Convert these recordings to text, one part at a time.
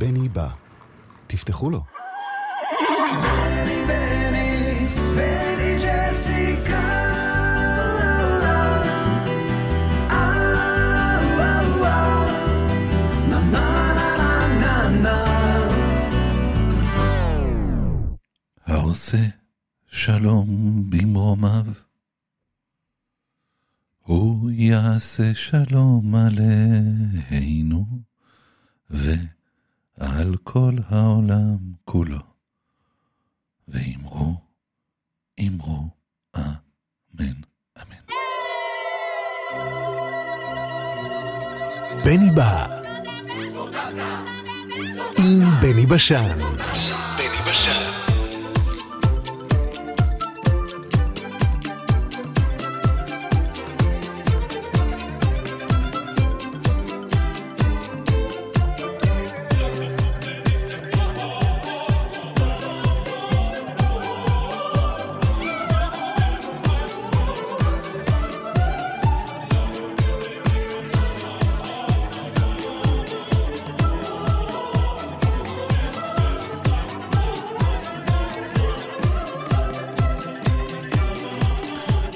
בני בא. תפתחו לו. העושה שלום במרומיו, הוא יעשה שלום עלינו, ו... על כל העולם כולו. ואמרו, אמרו, אמן, אמן. בני בא. עם בני בשן. עם בני בשן.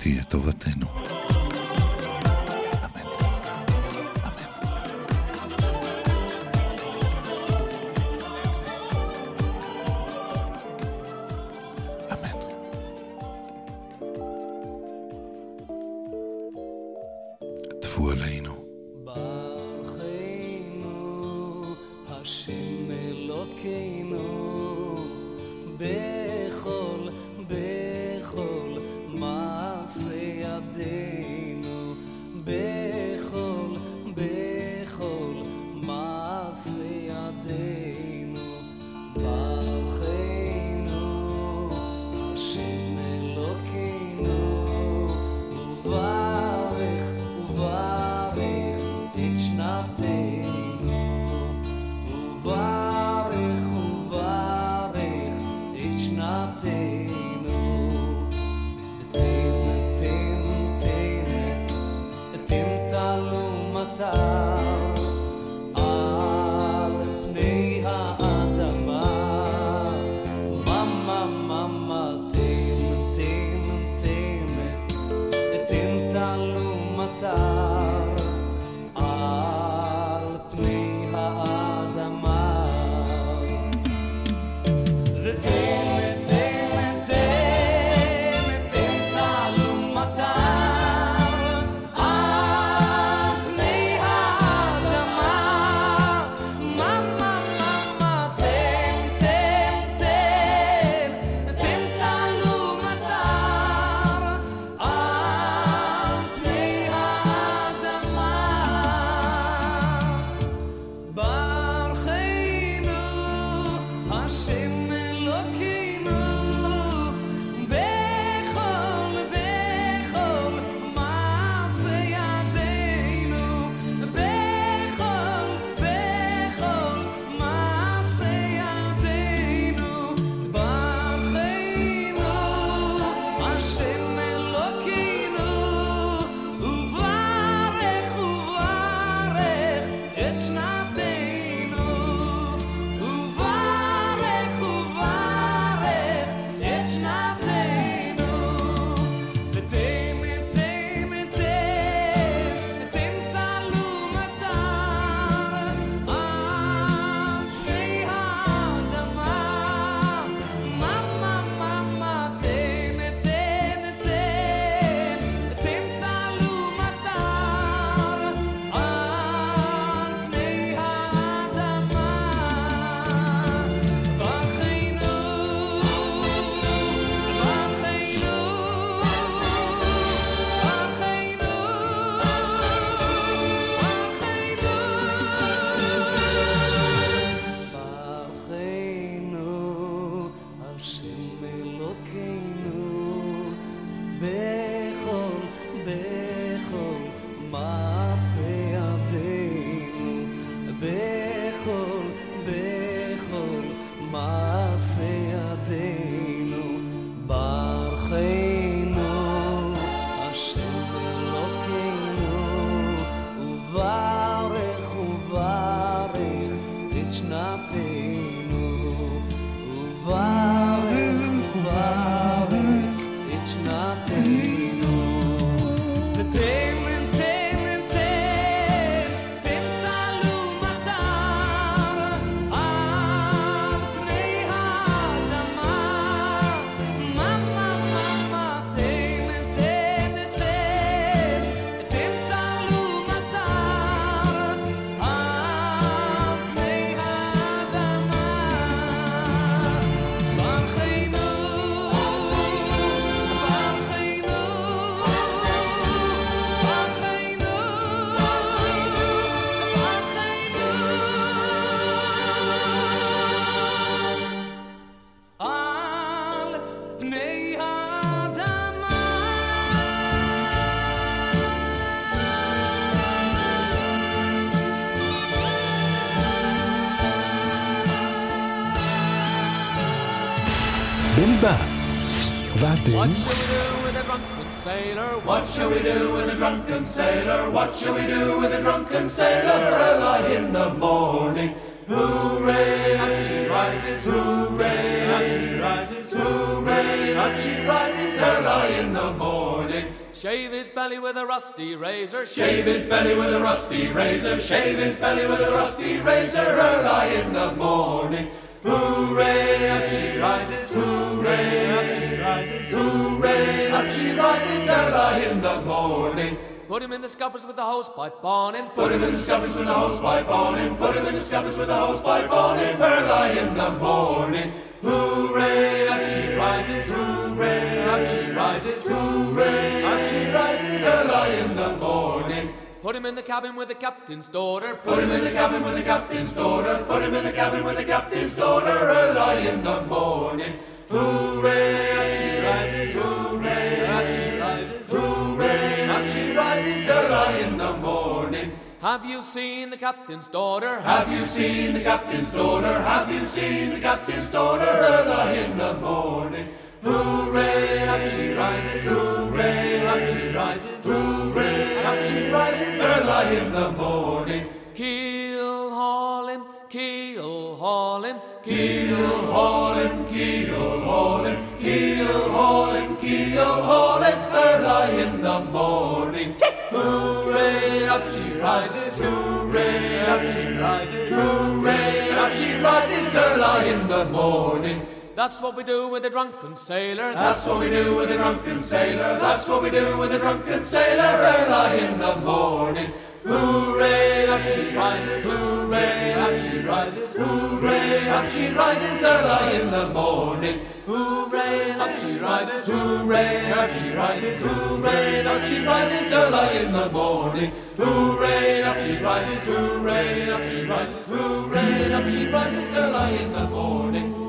הזאת היא לטובתנו. A drunken sailor? Early in the morning. Hooray! Up she rises, hooray! Up she rises, hooray! Up she rises early in the morning. Shave his belly with a rusty razor. Shave his belly with a rusty razor. Shave his belly with a rusty razor. Early in the morning. Hooray! Up she rises, hooray! Up she rises, hooray! Up she rises early in the morning. Put him in the scuppers with the hose pipe on him. Put him in the scuppers with a hose pipe on him. Put him in the scuppers with a hose pipe on him. Early in the morning. Hooray! Up she rises, hooray! Up she rises, hooray! Up she rises early in the morning. Put him in the cabin with the captain's daughter. Put him in the cabin with the captain's daughter. Put him in the cabin with the captain's daughter. Early in the morning. Hooray! Up she rises, hooray! Have you seen the captain's daughter? Have you seen the captain's daughter? Have you seen the captain's daughter early in the morning? Hooray! Up she rises, hooray! Up she rises, hooray! Up she rises early in the morning. Keel haul him, keel haul him, Keel haul him, keel haul him, keel haul him, keel haul him early in the morning. Hooray! Up she rises, hooray! Up she rises, hooray! Up she rises early in the morning. That's what we do with a drunken sailor. That's what we do with a drunken sailor. That's what we do with a drunken sailor early in the morning. Hooray! Up she rises, hooray! Up she rises, hooray! Up she rises early in the morning. Hooray! Up she rises, hooray! Up she rises, hooray! Up she rises early in the morning. Hooray! Up she rises, hooray! Up she rises, hooray! Up she rises early in the morning.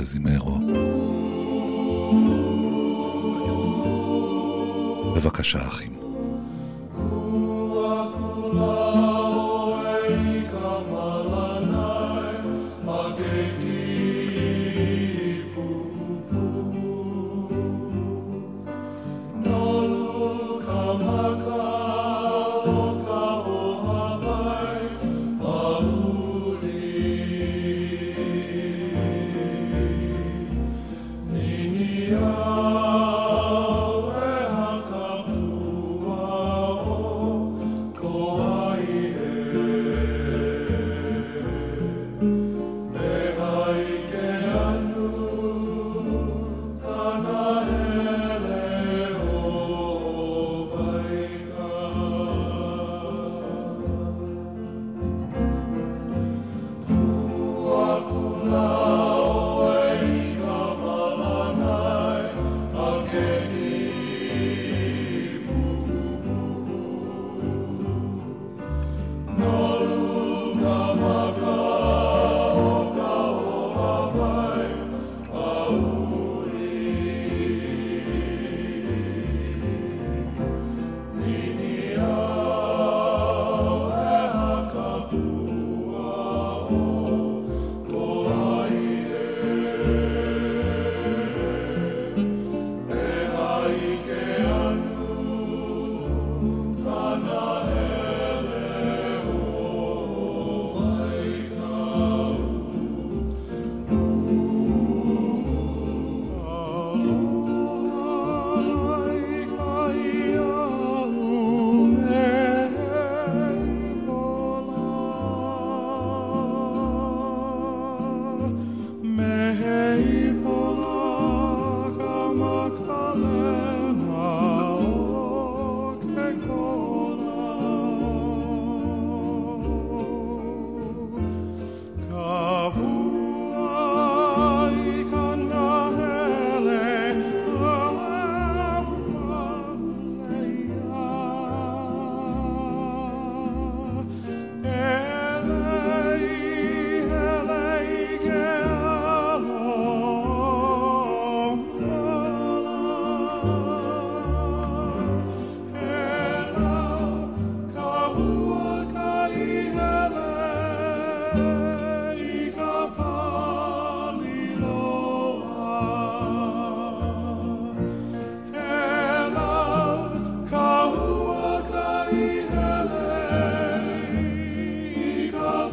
קזימרו. בבקשה, אחים.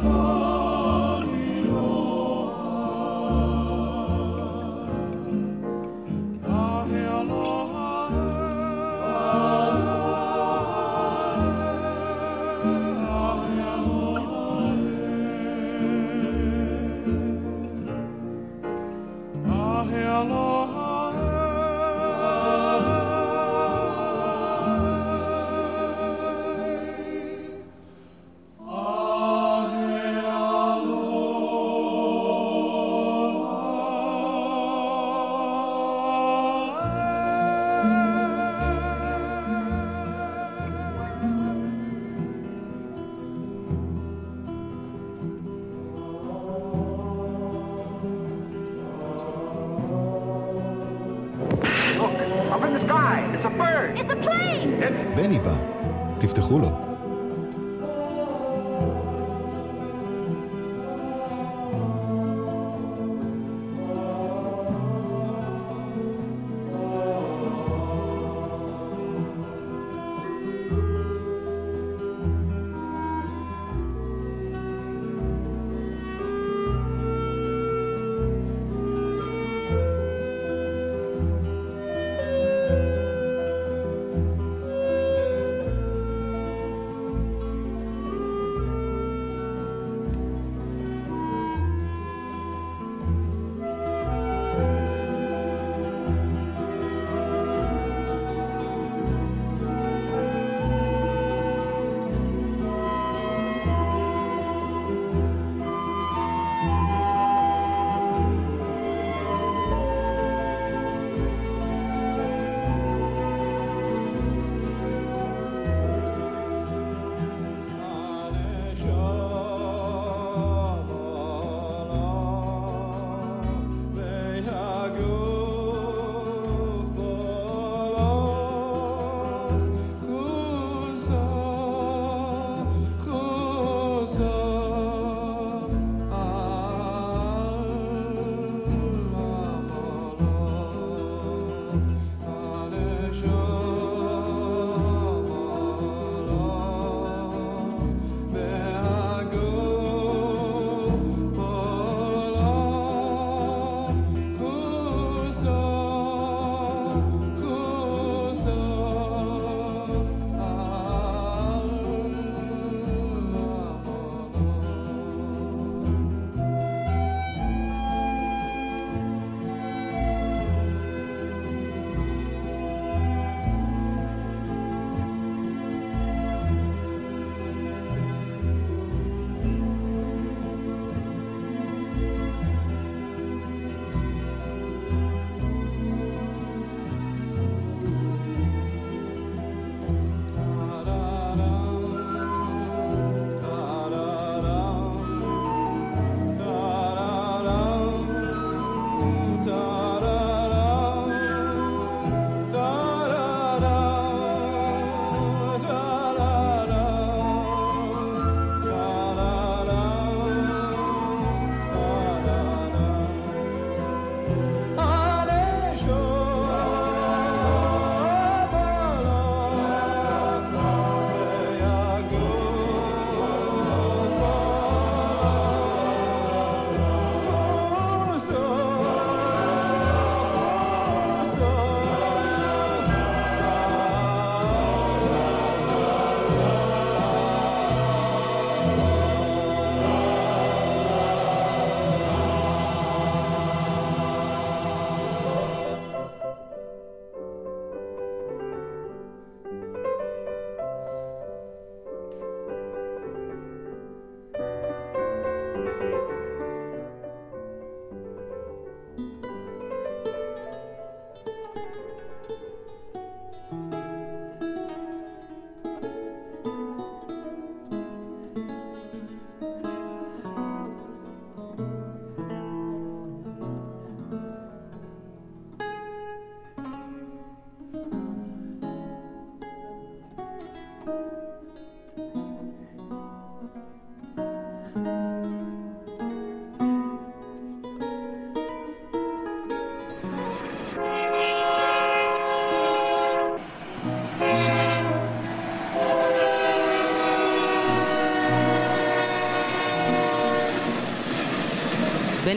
Oh.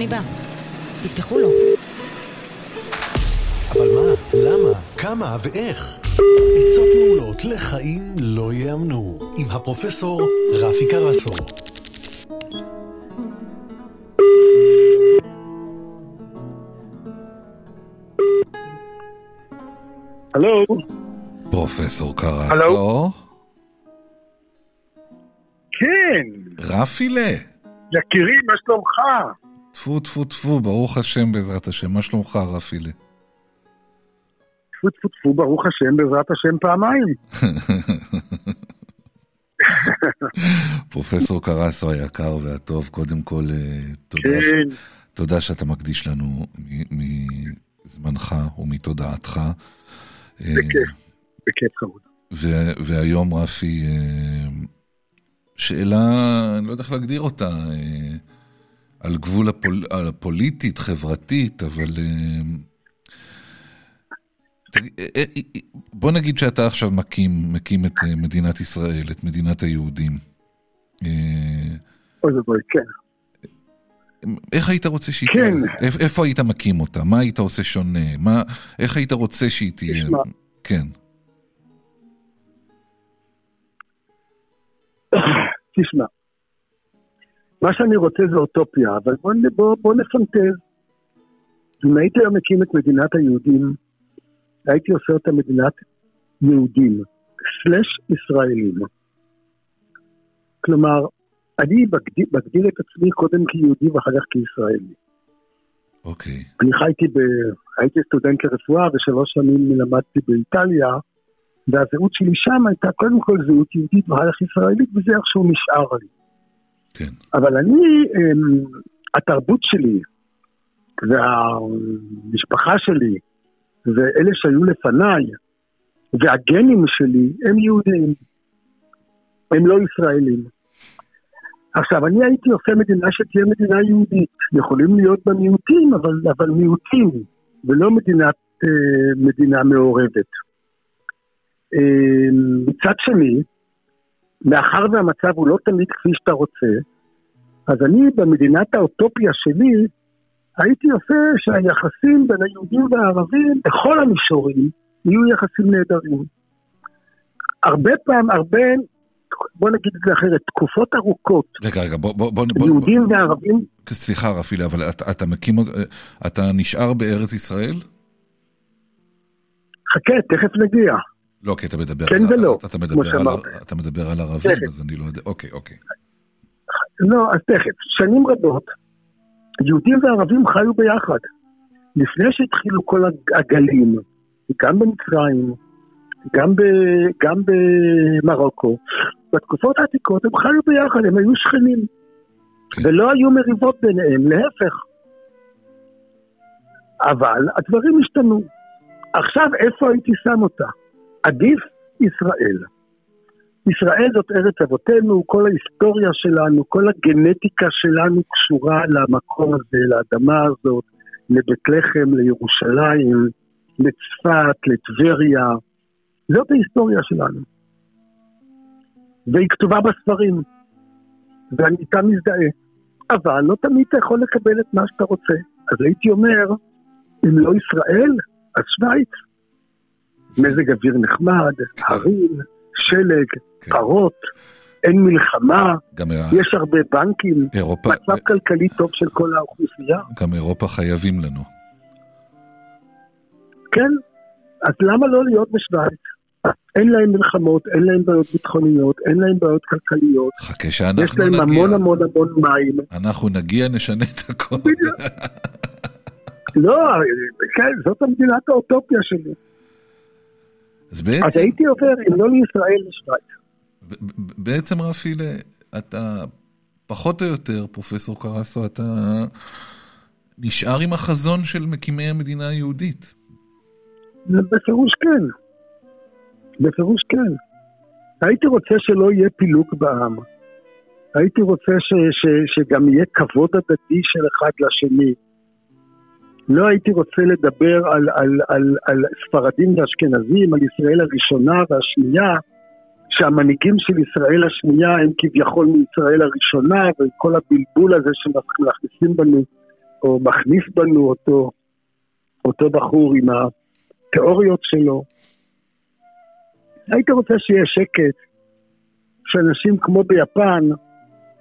בני בא. תפתחו לו. אבל מה, למה, כמה ואיך? עצות מעולות לחיים לא ייאמנו, עם הפרופסור רפי קרסו. הלו, פרופסור הלו? קרסו? כן, רפילה? יקירי, מה שלומך? טפו טפו טפו, ברוך השם בעזרת השם. מה שלומך רפילה? טפו טפו טפו, ברוך השם, בעזרת השם פעמיים. פרופסור קרסו היקר והטוב, קודם כל אה, תודה, ש... כן, תודה שאתה מקדיש לנו מזמנך ומתודעתך. אה, בכיף, בכיף חמוד. והיום רפי, אה, שאלה, אני לא יודע איך להגדיר אותה, על גבול הפול, על הפוליטית, חברתית, אבל... אה, אה, אה, בוא נגיד שאתה עכשיו מקים, מקים את מדינת ישראל, את מדינת היהודים. אוי ואבוי, כן. איך היית רוצה שהיא כן. תהיה? איפ- איפה היית מקים אותה? מה היית עושה שונה? מה, איך היית רוצה שהיא תהיה? תשמע. כן. תשמע, מה שאני רוצה זה אוטופיה, אבל בוא, בוא, בוא נפנטז. אם הייתי היום מקים את מדינת היהודים, הייתי עושה אותה מדינת יהודים, סלש ישראלים. כלומר, אני מגדיר, מגדיר את עצמי קודם כיהודי ואחר כך כישראלי. אוקיי. אני חייתי ב... הייתי סטודנט לרפואה ושלוש שנים למדתי באיטליה, והזהות שלי שם הייתה קודם כל זהות יהודית ואחר כך ישראלית, וזה איכשהו נשאר לי. כן. אבל אני, אמ, התרבות שלי והמשפחה שלי ואלה שהיו לפניי והגנים שלי הם יהודים, הם לא ישראלים. עכשיו, אני הייתי עושה מדינה שתהיה מדינה יהודית. יכולים להיות בה מיעוטים, אבל, אבל מיעוטים, ולא מדינת, אה, מדינה מעורבת. אה, מצד שני, מאחר והמצב הוא לא תמיד כפי שאתה רוצה, אז אני במדינת האוטופיה שלי, הייתי עושה שהיחסים בין היהודים והערבים, בכל המישורים, יהיו יחסים נהדרים. הרבה פעם, הרבה, בוא נגיד את זה אחרת, תקופות ארוכות, רגע, רגע, בוא, בוא, בוא, בוא, יהודים וערבים, בוא סליחה רפילה, אבל אתה, אתה מקים, עוד- אתה נשאר בארץ ישראל? חכה, תכף נגיע. לא, כי אתה מדבר כן על, ולא, אתה, מדבר על. אתה מדבר על ערבים, תכף. אז אני לא יודע, אוקיי, אוקיי. לא, אז תכף. שנים רבות, יהודים וערבים חיו ביחד. לפני שהתחילו כל הג- הגלים, גם במצרים, גם, ב, גם במרוקו, בתקופות העתיקות הם חיו ביחד, הם היו שכנים. כן. ולא היו מריבות ביניהם, להפך. אבל הדברים השתנו. עכשיו, איפה הייתי שם אותה? עדיף ישראל. ישראל זאת ארץ אבותינו, כל ההיסטוריה שלנו, כל הגנטיקה שלנו קשורה למקום הזה, לאדמה הזאת, לבית לחם, לירושלים, לצפת, לטבריה. זאת ההיסטוריה שלנו. והיא כתובה בספרים, ואני איתה מזדהה. אבל לא תמיד אתה יכול לקבל את מה שאתה רוצה. אז הייתי אומר, אם לא ישראל, אז שווייץ. מזג אוויר נחמד, הרים, שלג, כן. פרות, אין מלחמה, גם, יש הרבה בנקים, אירופה, מצב כלכלי טוב של כל האוכלוסייה. גם אירופה חייבים לנו. כן, אז למה לא להיות בשוויץ? אין להם מלחמות, אין להם בעיות ביטחוניות, אין להם בעיות כלכליות, חכה שאנחנו יש להם נגיע. המון המון המון מים. אנחנו נגיע, נשנה את הכל. לא, כן, זאת המדינת האוטופיה שלי. אז אז בעצם, הייתי עובר, אם לא לישראל, ב- בעצם רפי, אתה פחות או יותר, פרופסור קרסו, אתה נשאר עם החזון של מקימי המדינה היהודית. בפירוש כן. בפירוש כן. הייתי רוצה שלא יהיה פילוג בעם. הייתי רוצה ש, ש, שגם יהיה כבוד הדדי של אחד לשני. לא הייתי רוצה לדבר על, על, על, על ספרדים ואשכנזים, על ישראל הראשונה והשנייה, שהמנהיגים של ישראל השנייה הם כביכול מישראל הראשונה, וכל הבלבול הזה שמכניסים בנו, או מכניס בנו אותו, אותו בחור עם התיאוריות שלו. הייתי רוצה שיהיה שקט, שאנשים כמו ביפן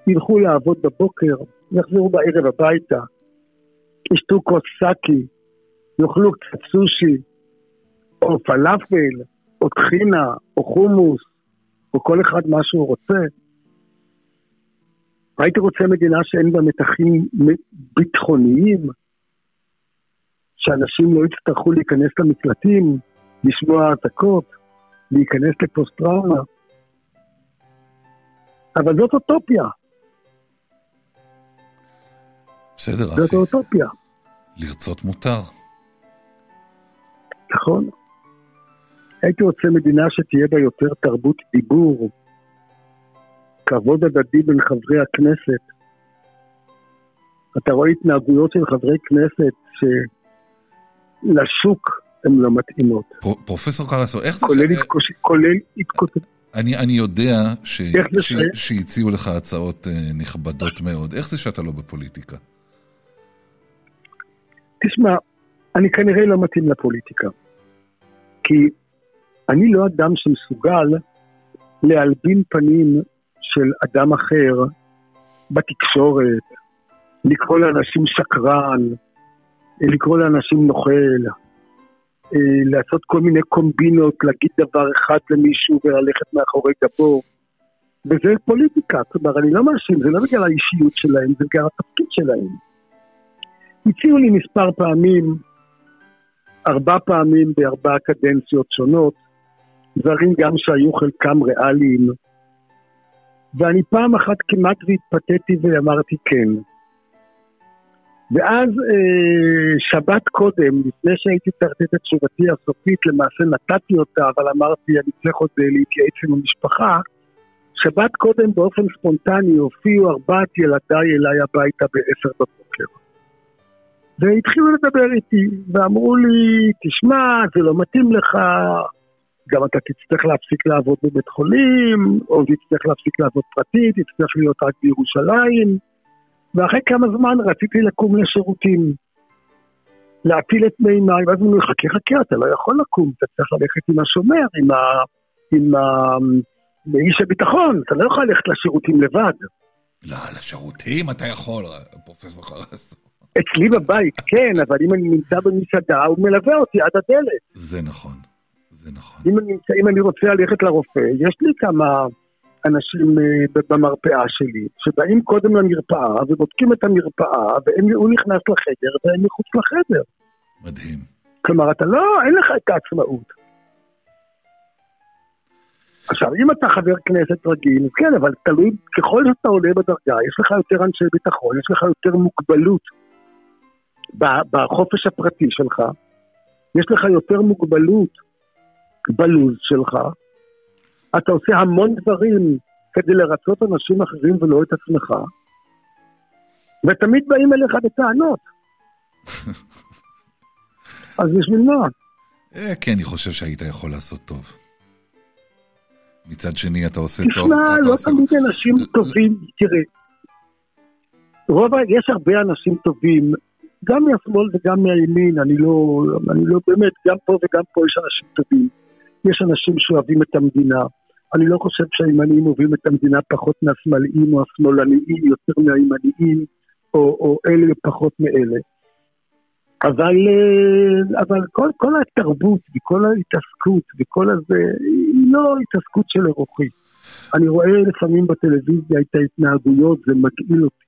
ילכו לעבוד בבוקר, יחזרו בערב הביתה, ישתו כוס סאקי, יאכלו קצת סושי, או פלאפל, או טחינה, או חומוס, או כל אחד מה שהוא רוצה. הייתי רוצה מדינה שאין בה מתחים ביטחוניים, שאנשים לא יצטרכו להיכנס למקלטים, לשמוע אזעקות, להיכנס לפוסט-טראומה. אבל זאת אוטופיה. בסדר, זאת רפי. אוטופיה, לרצות מותר. נכון? הייתי רוצה מדינה שתהיה בה יותר תרבות דיבור, כבוד הדדי בין חברי הכנסת. אתה רואה התנהגויות של חברי כנסת שלשוק הן לא מתאימות. פר- פרופסור קרסו, איך זה... כולל ש- התקוש- כולל התקוטט... אני, אני יודע ש... ש- שהציעו לך הצעות אה, נכבדות מאוד. איך זה שאתה לא בפוליטיקה? תשמע, אני כנראה לא מתאים לפוליטיקה. כי אני לא אדם שמסוגל להלבין פנים של אדם אחר בתקשורת, לקרוא לאנשים שקרן, לקרוא לאנשים נוכל, אה, לעשות כל מיני קומבינות, להגיד דבר אחד למישהו וללכת מאחורי גבו. וזה פוליטיקה, כלומר, אני לא מאשים, זה לא בגלל האישיות שלהם, זה בגלל התפקיד שלהם. הציעו לי מספר פעמים, ארבע פעמים בארבע קדנציות שונות, דברים גם שהיו חלקם ריאליים, ואני פעם אחת כמעט והתפתיתי ואמרתי כן. ואז אה, שבת קודם, לפני שהייתי צריך לתת את תשובתי הסופית, למעשה נתתי אותה, אבל אמרתי, אני צריך עוד אה, להתייעץ עם המשפחה. שבת קודם באופן ספונטני הופיעו ארבעת ילדיי אליי הביתה בעשר בבוקר. והתחילו לדבר איתי, ואמרו לי, תשמע, זה לא מתאים לך, גם אתה תצטרך להפסיק לעבוד בבית חולים, או תצטרך להפסיק לעבוד פרטי, תצטרך להיות רק בירושלים. ואחרי כמה זמן רציתי לקום לשירותים, להפיל את מימיי, ואז אמרו לי, חכה, חכה, אתה לא יכול לקום, אתה צריך ללכת עם השומר, עם, ה, עם, ה, איש הביטחון, אתה לא יכול ללכת לשירותים לבד. לא, לשירותים אתה יכול, פרופסור קרסו. אצלי בבית, כן, אבל אם אני נמצא במסעדה, הוא מלווה אותי עד הדלת. זה נכון, זה נכון. אם אני, אם אני רוצה ללכת לרופא, יש לי כמה אנשים ב- במרפאה שלי, שבאים קודם למרפאה ובודקים את המרפאה, והוא נכנס לחדר והם מחוץ לחדר. מדהים. כלומר, אתה לא, אין לך את העצמאות. עכשיו, אם אתה חבר כנסת רגיל, כן, אבל תלוי, ככל שאתה עולה בדרגה, יש לך יותר אנשי ביטחון, יש לך יותר מוגבלות בחופש הפרטי שלך, יש לך יותר מוגבלות בלו"ז שלך, אתה עושה המון דברים כדי לרצות אנשים אחרים ולא את עצמך, ותמיד באים אליך בטענות. אז בשביל מה? אה, כן, אני חושב שהיית יכול לעשות טוב. מצד שני, אתה עושה טוב. תשמע, לא עושה- תמיד אנשים טובים, תראה, רוב, יש הרבה אנשים טובים, גם מהשמאל וגם מהימין, אני לא, אני לא, באמת, גם פה וגם פה יש אנשים טובים. יש אנשים שאוהבים את המדינה. אני לא חושב שהימנים אוהבים את המדינה פחות מהשמאליים או השמאלניים יותר מהימניים, או, או אלה פחות מאלה. אבל, אה, אבל כל, כל התרבות וכל ההתעסקות וכל הזה, היא לא התעסקות של אירוחי. אני רואה לפעמים בטלוויזיה את ההתנהגויות, זה מגעיל אותי.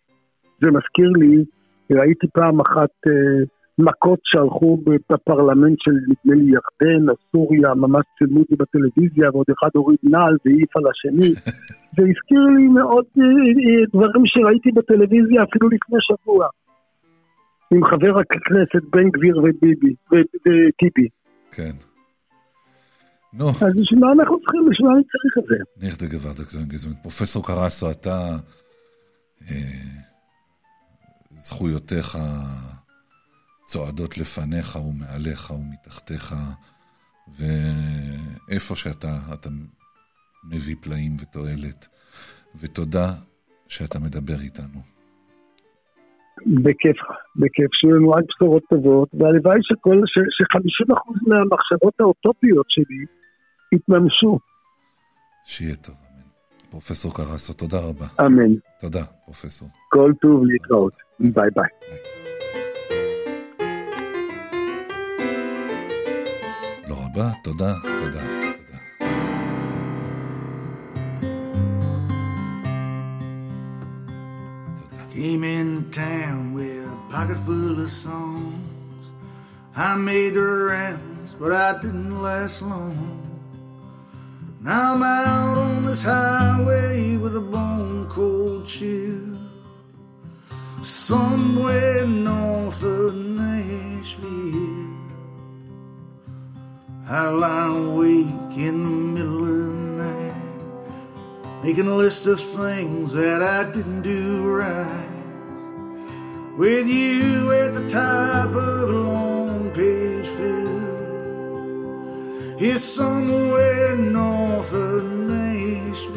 זה מזכיר לי, ראיתי פעם אחת אה, מכות שהלכו בפרלמנט של נדמה לי ירדן או סוריה, ממש צילמו את זה בטלוויזיה, ועוד אחד הוריד נעל והעיף על השני. זה הזכיר לי מאוד אה, אה, דברים שראיתי בטלוויזיה אפילו לפני שבוע. עם חבר הכנסת בן גביר וביבי, וטיבי. כן. נו, אז בשביל מה אנחנו צריכים, בשביל מה אני צריך את זה? ניחא דגווארדק זוינגזון. פרופסור קרסו, אתה... זכויותיך צועדות לפניך ומעליך ומתחתיך, ואיפה שאתה, אתה מביא פלאים ותועלת. ותודה שאתה מדבר איתנו. בכיף, בכיף, שיהיו לנו רק בשורות טובות, והלוואי שכל, ש, ש-50% מהמחשבות האוטופיות שלי יתממשו. שיהיה טוב. פרופסור קרסו, תודה רבה. אמן. תודה, פרופסור. כל טוב להתראות. ביי ביי. לא רע הבא. תודה, תודה, תודה. Came in town with a pocket full of songs. I made the rounds, but I didn't last long. Now I'm out on this highway with a bone cold chill. Somewhere north of Nashville. I lie awake in the middle of the night, making a list of things that I didn't do right. With you at the top of a long page fill, here somewhere north of Nashville.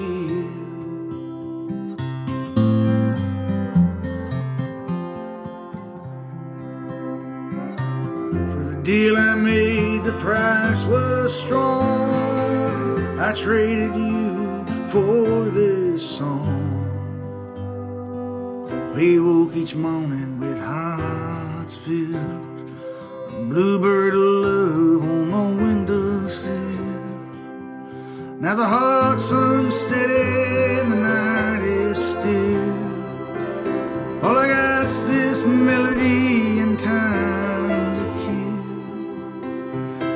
For the deal I made, the price was strong. I traded you for this song. We woke each morning with hearts filled. A bluebird of love on the windowsill. Now the heart's unsteady, the night is still. All I got's this melody and time to kill.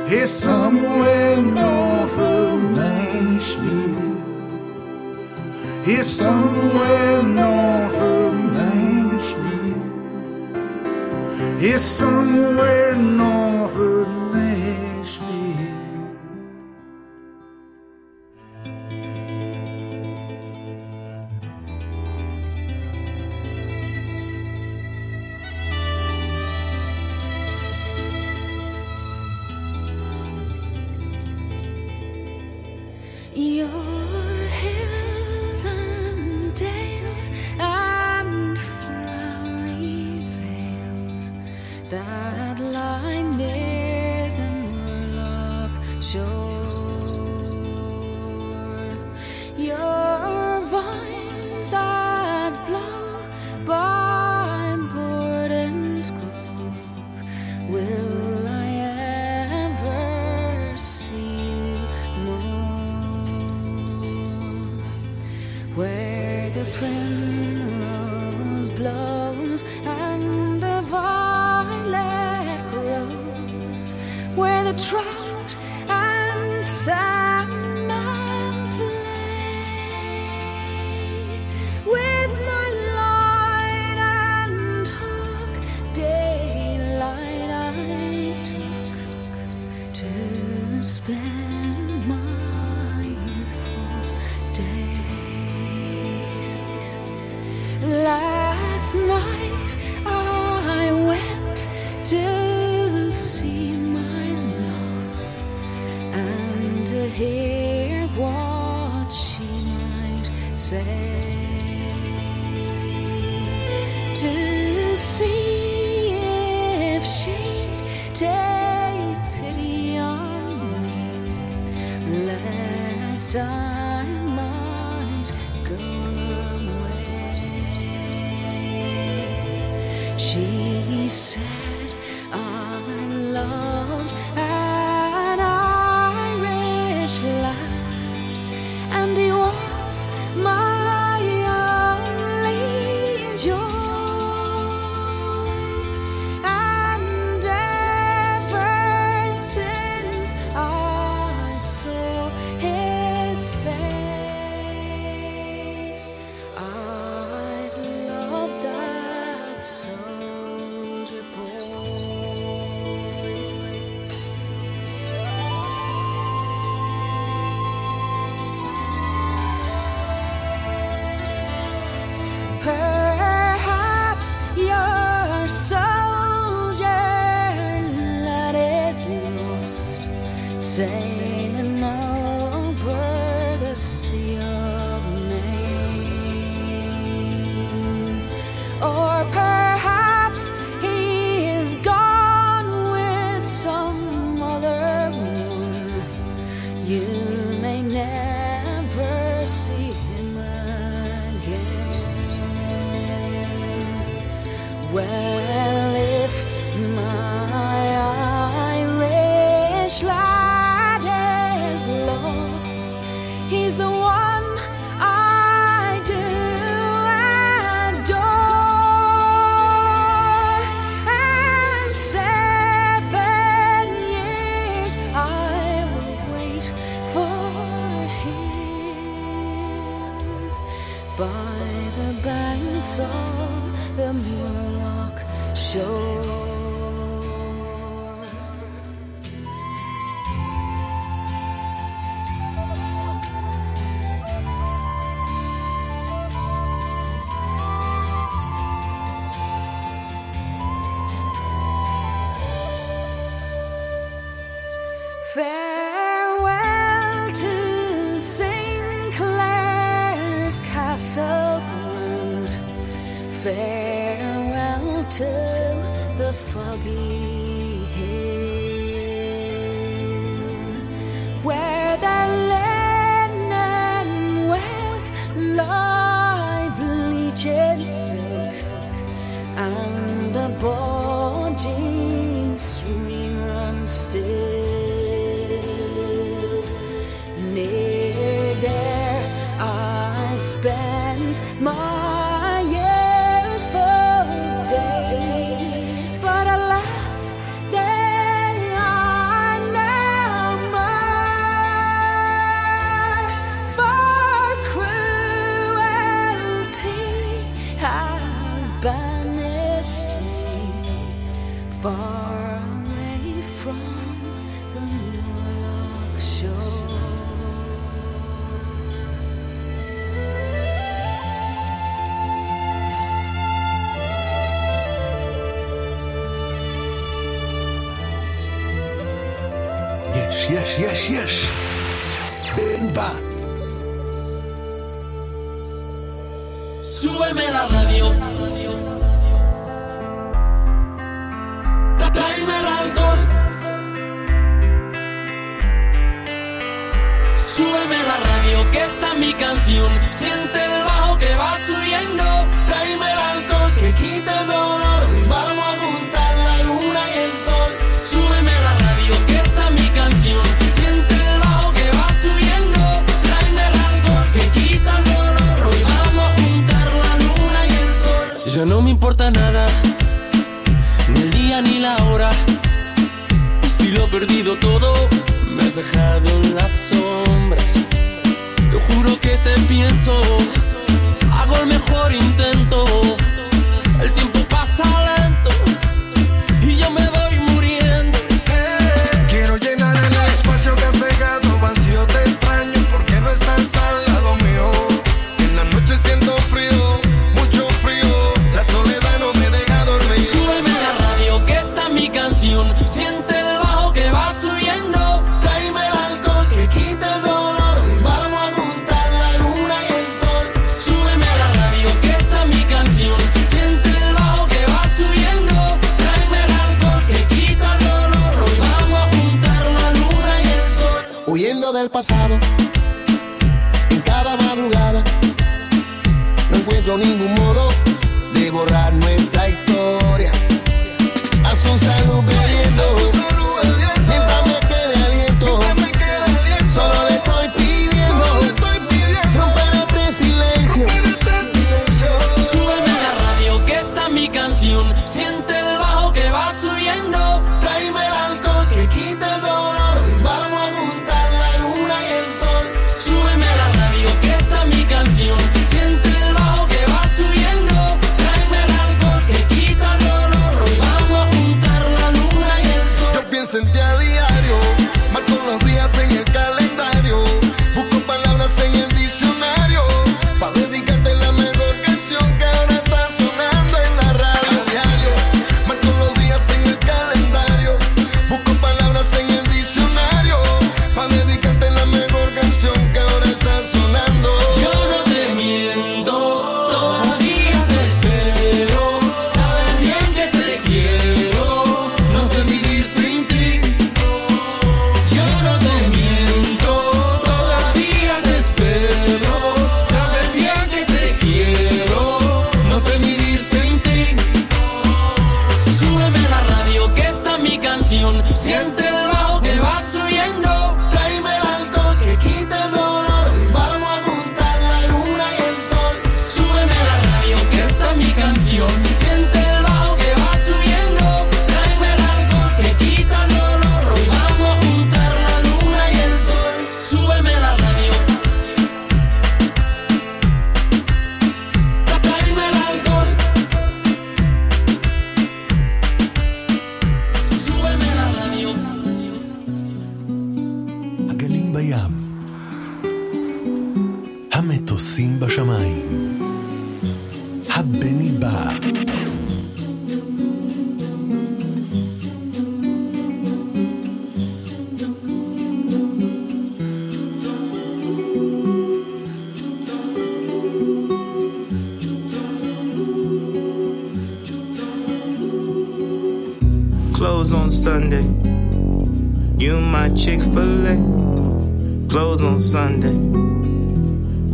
Here somewhere north of Nashville. Here somewhere north of Nashville. Here somewhere north of by the banks of the Murloc shore. la radio que está mi canción. Siente el bajo que va subiendo. Tráeme el alcohol que quita el dolor. Vamos a juntar la luna y el sol. Súbeme la radio que está mi canción. Siente el bajo que va subiendo. Tráeme el alcohol que quita el dolor. Hoy vamos a juntar la luna y el sol. Ya no me importa nada, ni el día ni la hora. Si lo he perdido todo, me has dejado en la sombra. Juro que te pienso, hago el mejor intento. You my Chick fil A. Close on Sunday.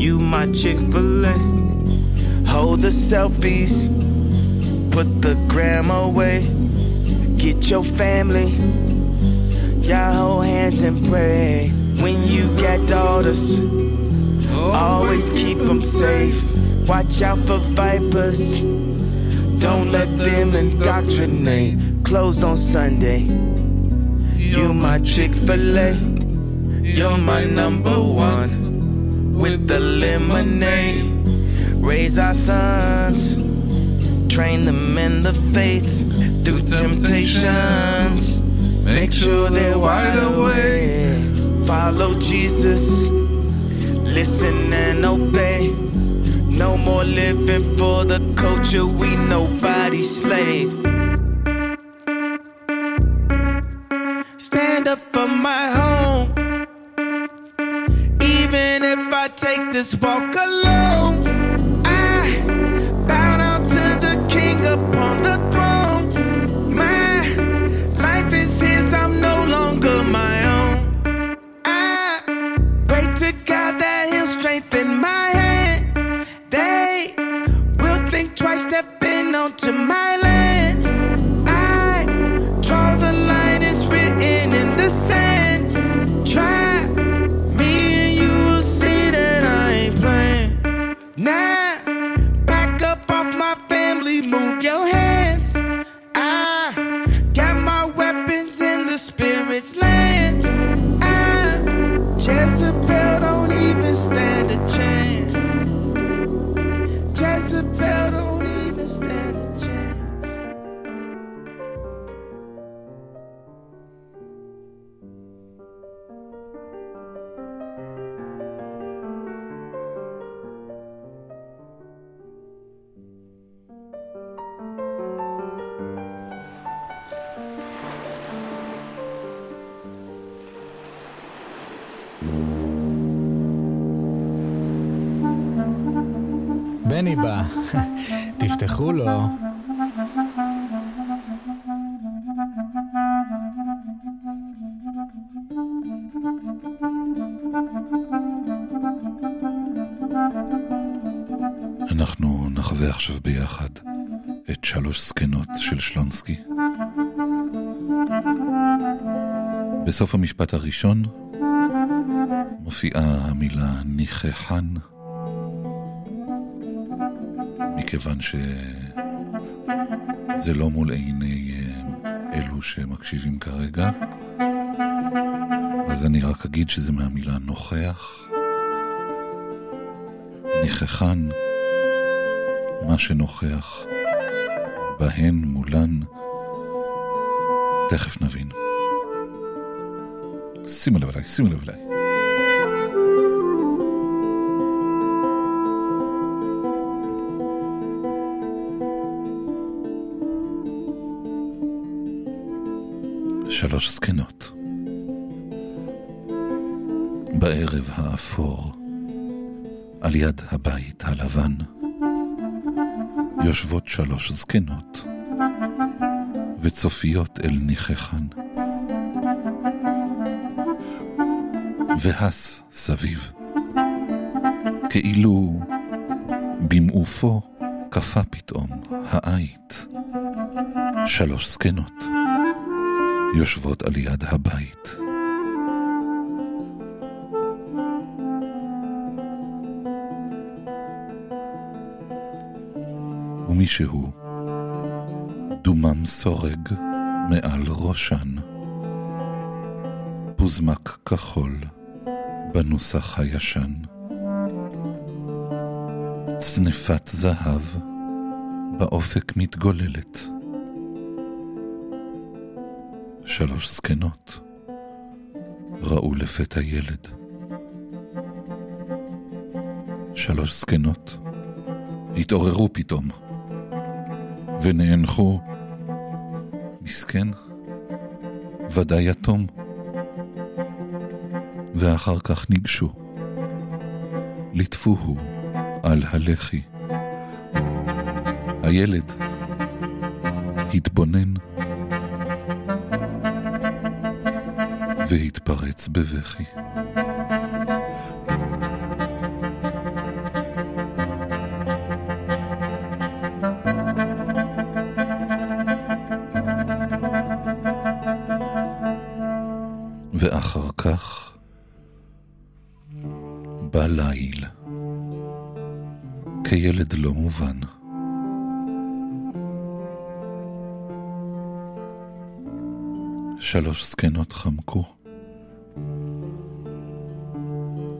You my Chick fil A. Hold the selfies. Put the gram away. Get your family. Y'all hold hands and pray. When you got daughters, always keep them safe. Watch out for vipers. Don't let them indoctrinate. Closed on Sunday. You my Chick fil A. You're my number one. With the lemonade. Raise our sons. Train them in the faith. Through temptations. Make sure they're wide awake. Follow Jesus. Listen and obey. No more living for the culture, we nobody's slave. This walk alone, Jezebel don't even stand בא, תפתחו לו. אנחנו נחווה עכשיו ביחד את שלוש זקנות של שלונסקי. בסוף המשפט הראשון מופיעה המילה ניחחן, מכיוון שזה לא מול עיני אה, אלו שמקשיבים כרגע, אז אני רק אגיד שזה מהמילה נוכח. ניחחן, מה שנוכח, בהן, מולן, תכף נבין. שימו לב אליי, שימו לב אליי. האפור, על יד הבית הלבן, יושבות שלוש זקנות, וצופיות אל ניחחן. והס סביב, כאילו במעופו קפא פתאום העית. שלוש זקנות יושבות על יד הבית. ומישהו דומם סורג מעל ראשן. פוזמק כחול בנוסח הישן. צנפת זהב באופק מתגוללת. שלוש זקנות ראו לפתע ילד. שלוש זקנות התעוררו פתאום ונאנחו. מסכן, ודאי יתום. ואחר כך ניגשו, ליטפוהו על הלחי. הילד התבונן והתפרץ בבכי. כילד לא מובן. שלוש זקנות חמקו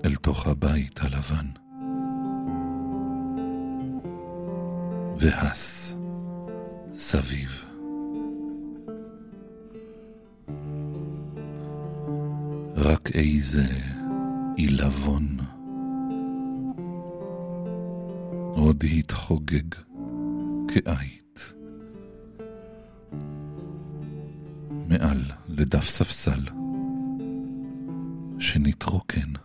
אל תוך הבית הלבן. והס סביב. רק איזה עילבון עוד התחוגג כעית מעל לדף ספסל שנתרוקן.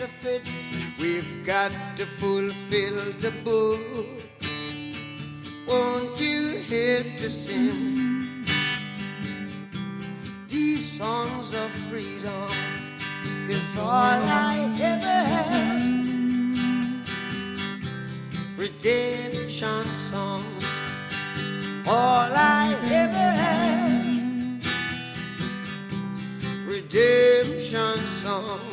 of it. We've got to fulfill the book. Won't you help to sing these songs of freedom? Cause all I ever have redemption songs, all I ever had. Redemption songs,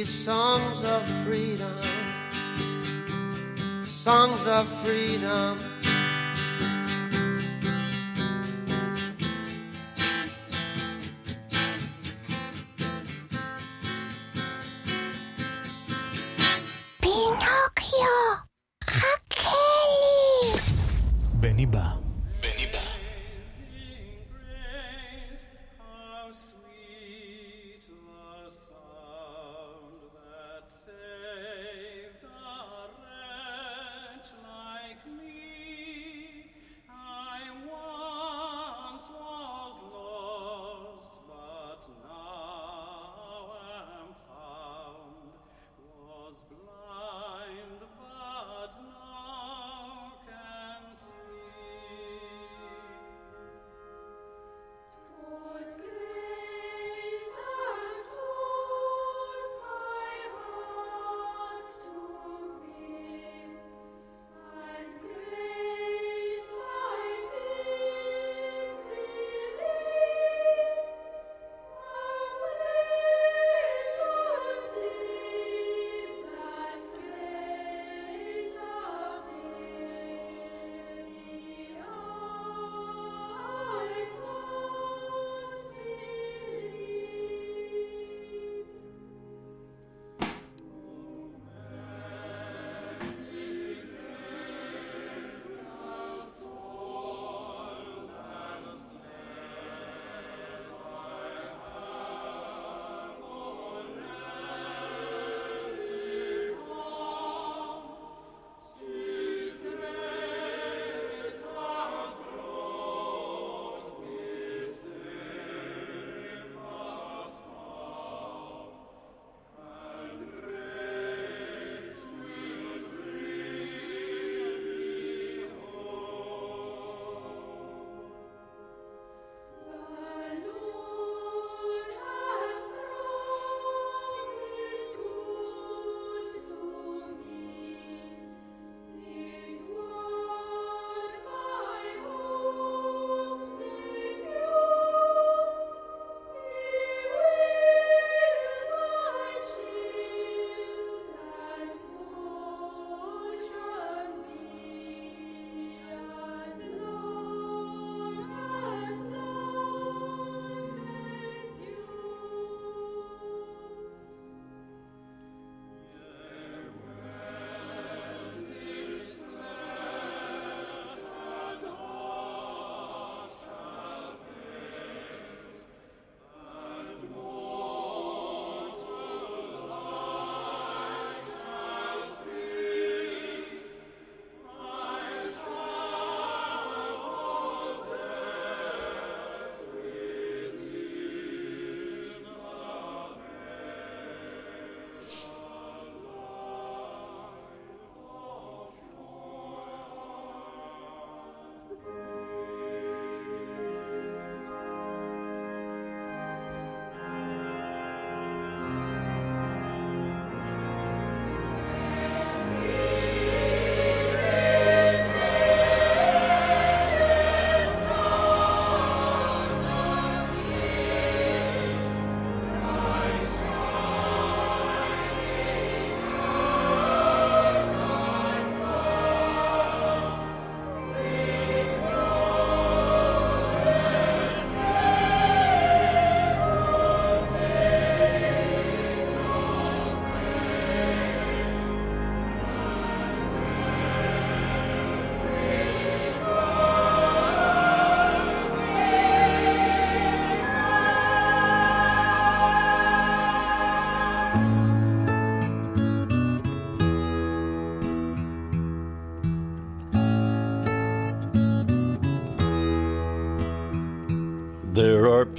these songs of freedom, songs of freedom.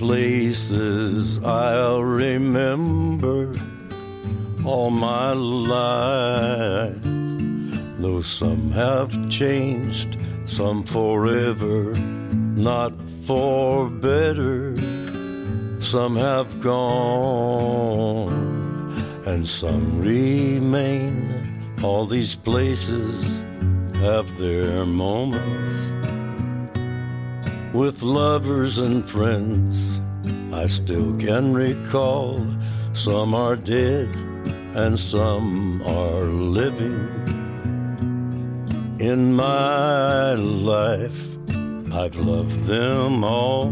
Places I'll remember all my life. Though some have changed, some forever, not for better. Some have gone, and some remain. All these places have their moments. With lovers and friends, I still can recall. Some are dead and some are living. In my life, I've loved them all.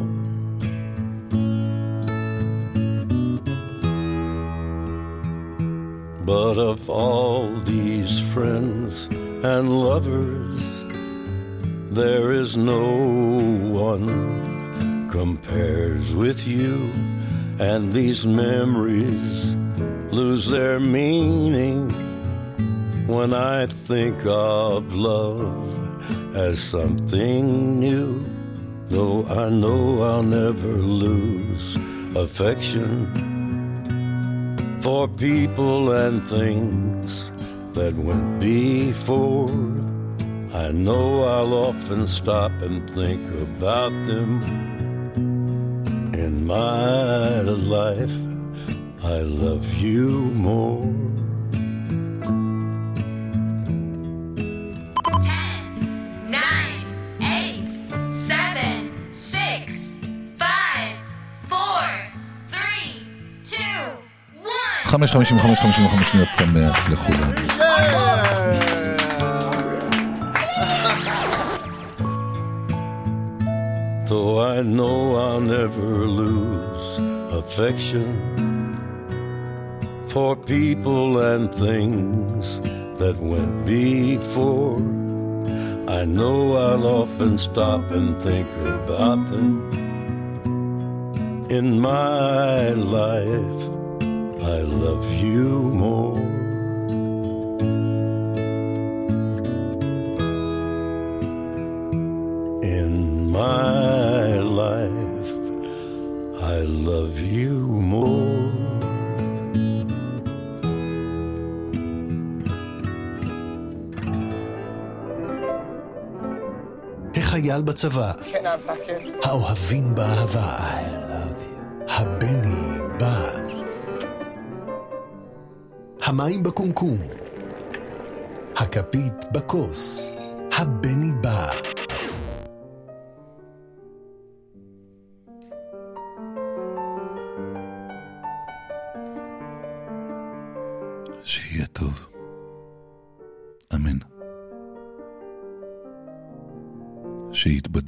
But of all these friends and lovers, there is no one compares with you, and these memories lose their meaning when I think of love as something new. Though I know I'll never lose affection for people and things that went before. I know I'll often stop and think about them. In my life, I love you more. nine, eight, seven, six, five, four, three, two, one. 5.55 שניות שמח לכולם. Though I know I'll never lose affection for people and things that went before. I know I'll often stop and think about them. In my life, I love you more. החייל בצבא, האוהבים באהבה, הבני בא, המים בקומקום, הכפית בכוס, הבני בא.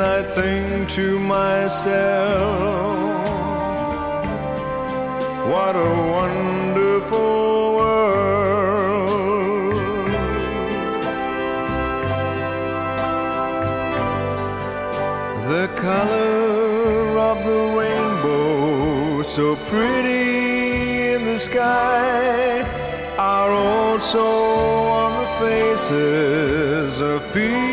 And I think to myself, what a wonderful world. The color of the rainbow, so pretty in the sky, are also on the faces of people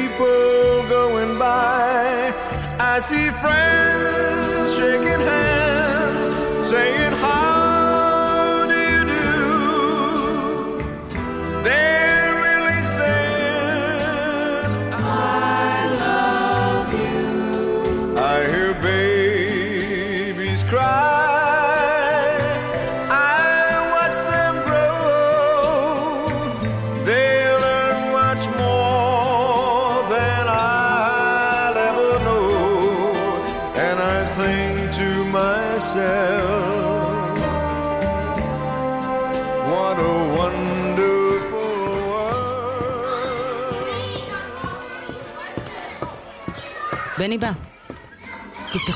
I see friends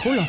可以